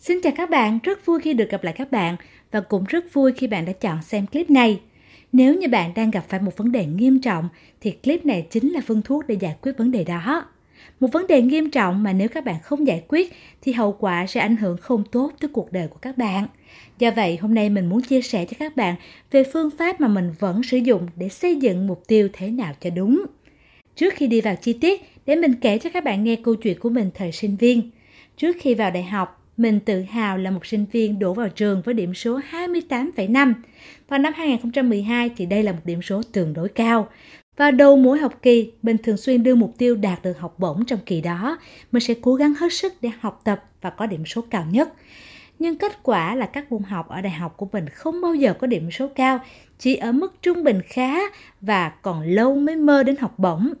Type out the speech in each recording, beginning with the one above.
Xin chào các bạn, rất vui khi được gặp lại các bạn và cũng rất vui khi bạn đã chọn xem clip này. Nếu như bạn đang gặp phải một vấn đề nghiêm trọng thì clip này chính là phương thuốc để giải quyết vấn đề đó. Một vấn đề nghiêm trọng mà nếu các bạn không giải quyết thì hậu quả sẽ ảnh hưởng không tốt tới cuộc đời của các bạn. Do vậy, hôm nay mình muốn chia sẻ cho các bạn về phương pháp mà mình vẫn sử dụng để xây dựng mục tiêu thế nào cho đúng. Trước khi đi vào chi tiết, để mình kể cho các bạn nghe câu chuyện của mình thời sinh viên. Trước khi vào đại học, mình tự hào là một sinh viên đổ vào trường với điểm số 28,5. Vào năm 2012 thì đây là một điểm số tương đối cao. và đầu mỗi học kỳ, mình thường xuyên đưa mục tiêu đạt được học bổng trong kỳ đó. Mình sẽ cố gắng hết sức để học tập và có điểm số cao nhất. Nhưng kết quả là các môn học ở đại học của mình không bao giờ có điểm số cao, chỉ ở mức trung bình khá và còn lâu mới mơ đến học bổng.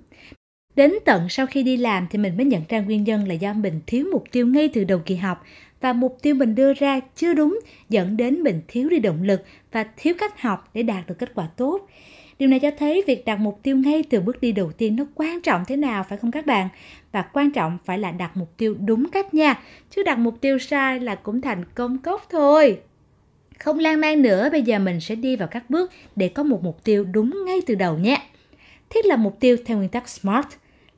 Đến tận sau khi đi làm thì mình mới nhận ra nguyên nhân là do mình thiếu mục tiêu ngay từ đầu kỳ học và mục tiêu mình đưa ra chưa đúng dẫn đến mình thiếu đi động lực và thiếu cách học để đạt được kết quả tốt. Điều này cho thấy việc đặt mục tiêu ngay từ bước đi đầu tiên nó quan trọng thế nào phải không các bạn? Và quan trọng phải là đặt mục tiêu đúng cách nha, chứ đặt mục tiêu sai là cũng thành công cốc thôi. Không lan man nữa, bây giờ mình sẽ đi vào các bước để có một mục tiêu đúng ngay từ đầu nhé. Thiết lập mục tiêu theo nguyên tắc SMART,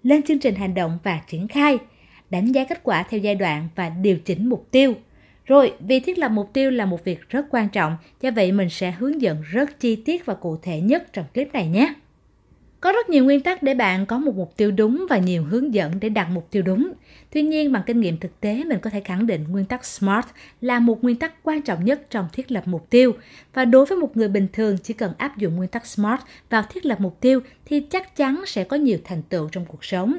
lên chương trình hành động và triển khai – đánh giá kết quả theo giai đoạn và điều chỉnh mục tiêu. Rồi, vì thiết lập mục tiêu là một việc rất quan trọng, do vậy mình sẽ hướng dẫn rất chi tiết và cụ thể nhất trong clip này nhé. Có rất nhiều nguyên tắc để bạn có một mục tiêu đúng và nhiều hướng dẫn để đặt mục tiêu đúng. Tuy nhiên, bằng kinh nghiệm thực tế, mình có thể khẳng định nguyên tắc SMART là một nguyên tắc quan trọng nhất trong thiết lập mục tiêu. Và đối với một người bình thường, chỉ cần áp dụng nguyên tắc SMART vào thiết lập mục tiêu thì chắc chắn sẽ có nhiều thành tựu trong cuộc sống.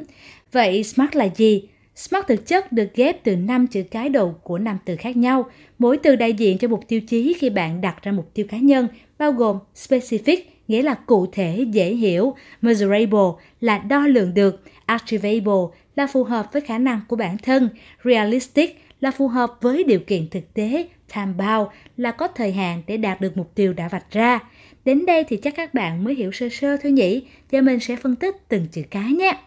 Vậy SMART là gì? Smart thực chất được ghép từ 5 chữ cái đầu của năm từ khác nhau, mỗi từ đại diện cho một tiêu chí khi bạn đặt ra mục tiêu cá nhân, bao gồm specific, nghĩa là cụ thể, dễ hiểu, measurable là đo lường được, achievable là phù hợp với khả năng của bản thân, realistic là phù hợp với điều kiện thực tế, time bound là có thời hạn để đạt được mục tiêu đã vạch ra. Đến đây thì chắc các bạn mới hiểu sơ sơ thôi nhỉ, giờ mình sẽ phân tích từng chữ cái nhé.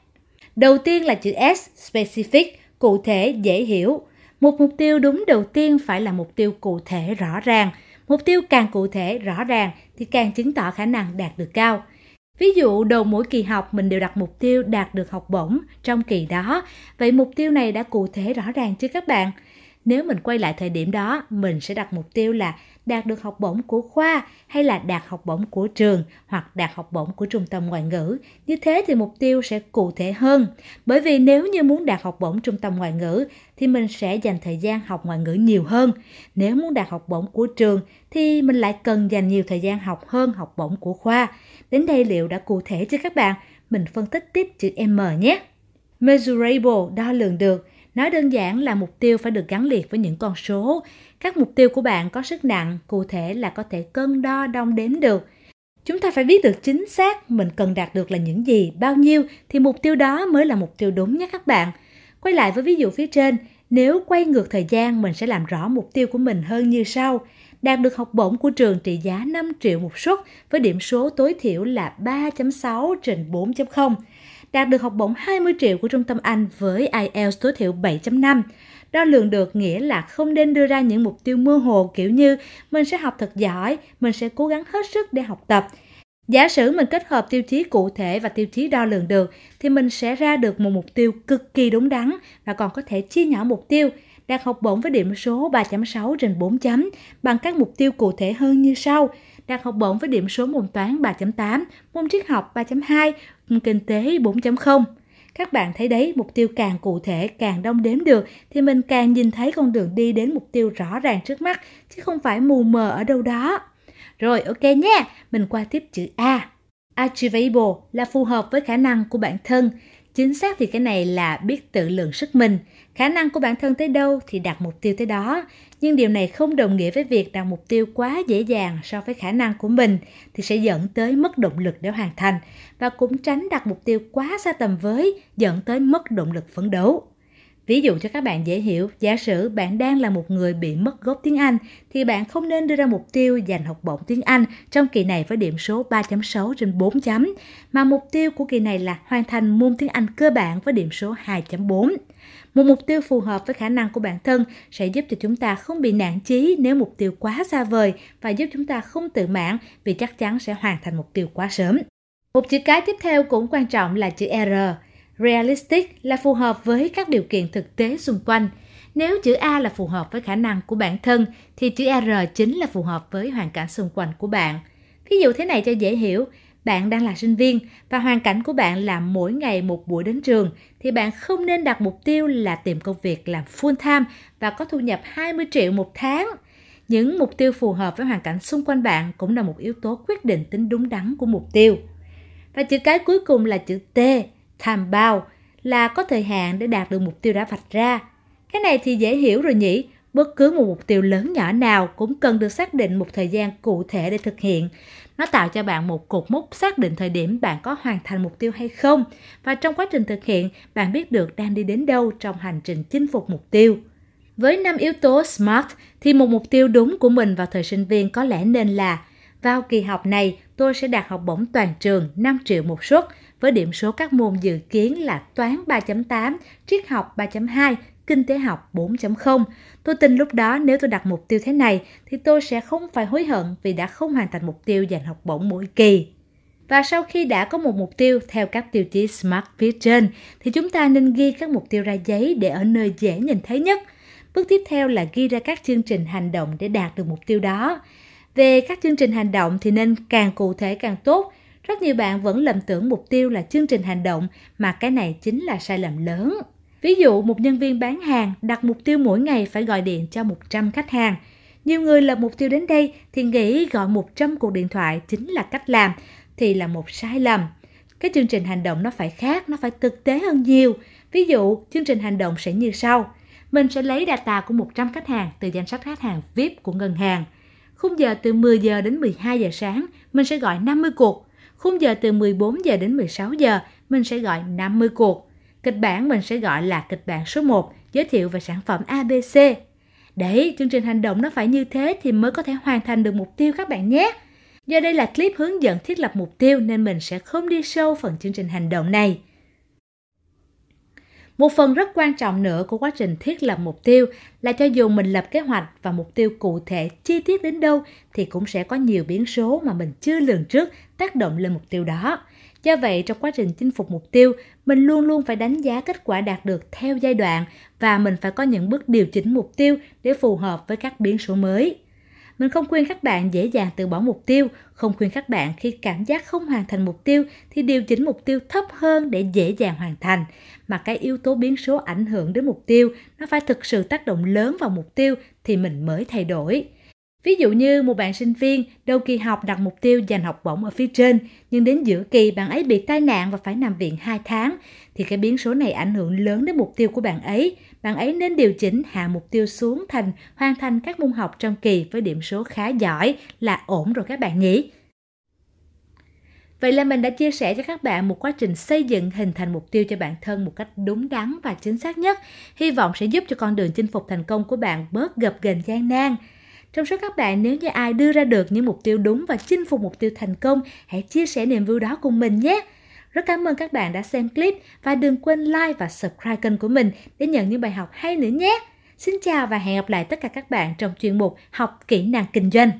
Đầu tiên là chữ S, specific, cụ thể, dễ hiểu. Một mục tiêu đúng đầu tiên phải là mục tiêu cụ thể rõ ràng. Mục tiêu càng cụ thể, rõ ràng thì càng chứng tỏ khả năng đạt được cao. Ví dụ đầu mỗi kỳ học mình đều đặt mục tiêu đạt được học bổng trong kỳ đó. Vậy mục tiêu này đã cụ thể rõ ràng chưa các bạn? Nếu mình quay lại thời điểm đó, mình sẽ đặt mục tiêu là đạt được học bổng của khoa hay là đạt học bổng của trường hoặc đạt học bổng của trung tâm ngoại ngữ. Như thế thì mục tiêu sẽ cụ thể hơn. Bởi vì nếu như muốn đạt học bổng trung tâm ngoại ngữ thì mình sẽ dành thời gian học ngoại ngữ nhiều hơn. Nếu muốn đạt học bổng của trường thì mình lại cần dành nhiều thời gian học hơn học bổng của khoa. Đến đây liệu đã cụ thể chưa các bạn? Mình phân tích tiếp chữ M nhé. Measurable, đo lường được. Nói đơn giản là mục tiêu phải được gắn liền với những con số. Các mục tiêu của bạn có sức nặng, cụ thể là có thể cân đo đong đếm được. Chúng ta phải biết được chính xác mình cần đạt được là những gì, bao nhiêu thì mục tiêu đó mới là mục tiêu đúng nhé các bạn. Quay lại với ví dụ phía trên, nếu quay ngược thời gian mình sẽ làm rõ mục tiêu của mình hơn như sau. Đạt được học bổng của trường trị giá 5 triệu một suất với điểm số tối thiểu là 3.6 trên 4.0. Đạt được học bổng 20 triệu của trung tâm Anh với IELTS tối thiểu 7.5 Đo lường được nghĩa là không nên đưa ra những mục tiêu mơ hồ kiểu như mình sẽ học thật giỏi, mình sẽ cố gắng hết sức để học tập. Giả sử mình kết hợp tiêu chí cụ thể và tiêu chí đo lường được thì mình sẽ ra được một mục tiêu cực kỳ đúng đắn và còn có thể chia nhỏ mục tiêu đạt học bổng với điểm số 3.6 trên 4 chấm bằng các mục tiêu cụ thể hơn như sau. Đạt học bổng với điểm số môn toán 3.8, môn triết học 3.2, môn kinh tế 4.0. Các bạn thấy đấy, mục tiêu càng cụ thể, càng đông đếm được thì mình càng nhìn thấy con đường đi đến mục tiêu rõ ràng trước mắt, chứ không phải mù mờ ở đâu đó. Rồi, ok nhé, mình qua tiếp chữ A. Achievable là phù hợp với khả năng của bản thân. Chính xác thì cái này là biết tự lượng sức mình. Khả năng của bản thân tới đâu thì đặt mục tiêu tới đó. Nhưng điều này không đồng nghĩa với việc đặt mục tiêu quá dễ dàng so với khả năng của mình thì sẽ dẫn tới mất động lực để hoàn thành và cũng tránh đặt mục tiêu quá xa tầm với, dẫn tới mất động lực phấn đấu. Ví dụ cho các bạn dễ hiểu, giả sử bạn đang là một người bị mất gốc tiếng Anh thì bạn không nên đưa ra mục tiêu giành học bổng tiếng Anh trong kỳ này với điểm số 3.6 trên 4 chấm, mà mục tiêu của kỳ này là hoàn thành môn tiếng Anh cơ bản với điểm số 2.4. Một mục tiêu phù hợp với khả năng của bản thân sẽ giúp cho chúng ta không bị nản chí nếu mục tiêu quá xa vời và giúp chúng ta không tự mãn vì chắc chắn sẽ hoàn thành mục tiêu quá sớm. Một chữ cái tiếp theo cũng quan trọng là chữ R. Realistic là phù hợp với các điều kiện thực tế xung quanh. Nếu chữ A là phù hợp với khả năng của bản thân thì chữ R chính là phù hợp với hoàn cảnh xung quanh của bạn. Ví dụ thế này cho dễ hiểu, bạn đang là sinh viên và hoàn cảnh của bạn là mỗi ngày một buổi đến trường thì bạn không nên đặt mục tiêu là tìm công việc làm full time và có thu nhập 20 triệu một tháng. Những mục tiêu phù hợp với hoàn cảnh xung quanh bạn cũng là một yếu tố quyết định tính đúng đắn của mục tiêu. Và chữ cái cuối cùng là chữ T, time bound, là có thời hạn để đạt được mục tiêu đã vạch ra. Cái này thì dễ hiểu rồi nhỉ, bất cứ một mục tiêu lớn nhỏ nào cũng cần được xác định một thời gian cụ thể để thực hiện. Nó tạo cho bạn một cột mốc xác định thời điểm bạn có hoàn thành mục tiêu hay không và trong quá trình thực hiện, bạn biết được đang đi đến đâu trong hành trình chinh phục mục tiêu. Với năm yếu tố SMART thì một mục tiêu đúng của mình vào thời sinh viên có lẽ nên là vào kỳ học này, tôi sẽ đạt học bổng toàn trường 5 triệu một suất với điểm số các môn dự kiến là toán 3.8, triết học 3.2, kinh tế học 4.0. Tôi tin lúc đó nếu tôi đặt mục tiêu thế này thì tôi sẽ không phải hối hận vì đã không hoàn thành mục tiêu giành học bổng mỗi kỳ. Và sau khi đã có một mục tiêu theo các tiêu chí SMART phía trên thì chúng ta nên ghi các mục tiêu ra giấy để ở nơi dễ nhìn thấy nhất. Bước tiếp theo là ghi ra các chương trình hành động để đạt được mục tiêu đó. Về các chương trình hành động thì nên càng cụ thể càng tốt. Rất nhiều bạn vẫn lầm tưởng mục tiêu là chương trình hành động mà cái này chính là sai lầm lớn. Ví dụ một nhân viên bán hàng đặt mục tiêu mỗi ngày phải gọi điện cho 100 khách hàng. Nhiều người lập mục tiêu đến đây thì nghĩ gọi 100 cuộc điện thoại chính là cách làm thì là một sai lầm. Cái chương trình hành động nó phải khác, nó phải thực tế hơn nhiều. Ví dụ, chương trình hành động sẽ như sau. Mình sẽ lấy data của 100 khách hàng từ danh sách khách hàng VIP của ngân hàng. Khung giờ từ 10 giờ đến 12 giờ sáng, mình sẽ gọi 50 cuộc. Khung giờ từ 14 giờ đến 16 giờ, mình sẽ gọi 50 cuộc. Kịch bản mình sẽ gọi là kịch bản số 1, giới thiệu về sản phẩm ABC. Đấy, chương trình hành động nó phải như thế thì mới có thể hoàn thành được mục tiêu các bạn nhé. Do đây là clip hướng dẫn thiết lập mục tiêu nên mình sẽ không đi sâu phần chương trình hành động này. Một phần rất quan trọng nữa của quá trình thiết lập mục tiêu là cho dù mình lập kế hoạch và mục tiêu cụ thể chi tiết đến đâu thì cũng sẽ có nhiều biến số mà mình chưa lường trước tác động lên mục tiêu đó. Do vậy, trong quá trình chinh phục mục tiêu, mình luôn luôn phải đánh giá kết quả đạt được theo giai đoạn và mình phải có những bước điều chỉnh mục tiêu để phù hợp với các biến số mới. Mình không khuyên các bạn dễ dàng từ bỏ mục tiêu, không khuyên các bạn khi cảm giác không hoàn thành mục tiêu thì điều chỉnh mục tiêu thấp hơn để dễ dàng hoàn thành. Mà cái yếu tố biến số ảnh hưởng đến mục tiêu, nó phải thực sự tác động lớn vào mục tiêu thì mình mới thay đổi. Ví dụ như một bạn sinh viên đầu kỳ học đặt mục tiêu giành học bổng ở phía trên, nhưng đến giữa kỳ bạn ấy bị tai nạn và phải nằm viện 2 tháng, thì cái biến số này ảnh hưởng lớn đến mục tiêu của bạn ấy. Bạn ấy nên điều chỉnh hạ mục tiêu xuống thành hoàn thành các môn học trong kỳ với điểm số khá giỏi là ổn rồi các bạn nhỉ? Vậy là mình đã chia sẻ cho các bạn một quá trình xây dựng hình thành mục tiêu cho bản thân một cách đúng đắn và chính xác nhất. Hy vọng sẽ giúp cho con đường chinh phục thành công của bạn bớt gập ghềnh gian nan. Trong số các bạn nếu như ai đưa ra được những mục tiêu đúng và chinh phục mục tiêu thành công, hãy chia sẻ niềm vui đó cùng mình nhé. Rất cảm ơn các bạn đã xem clip và đừng quên like và subscribe kênh của mình để nhận những bài học hay nữa nhé. Xin chào và hẹn gặp lại tất cả các bạn trong chuyên mục học kỹ năng kinh doanh.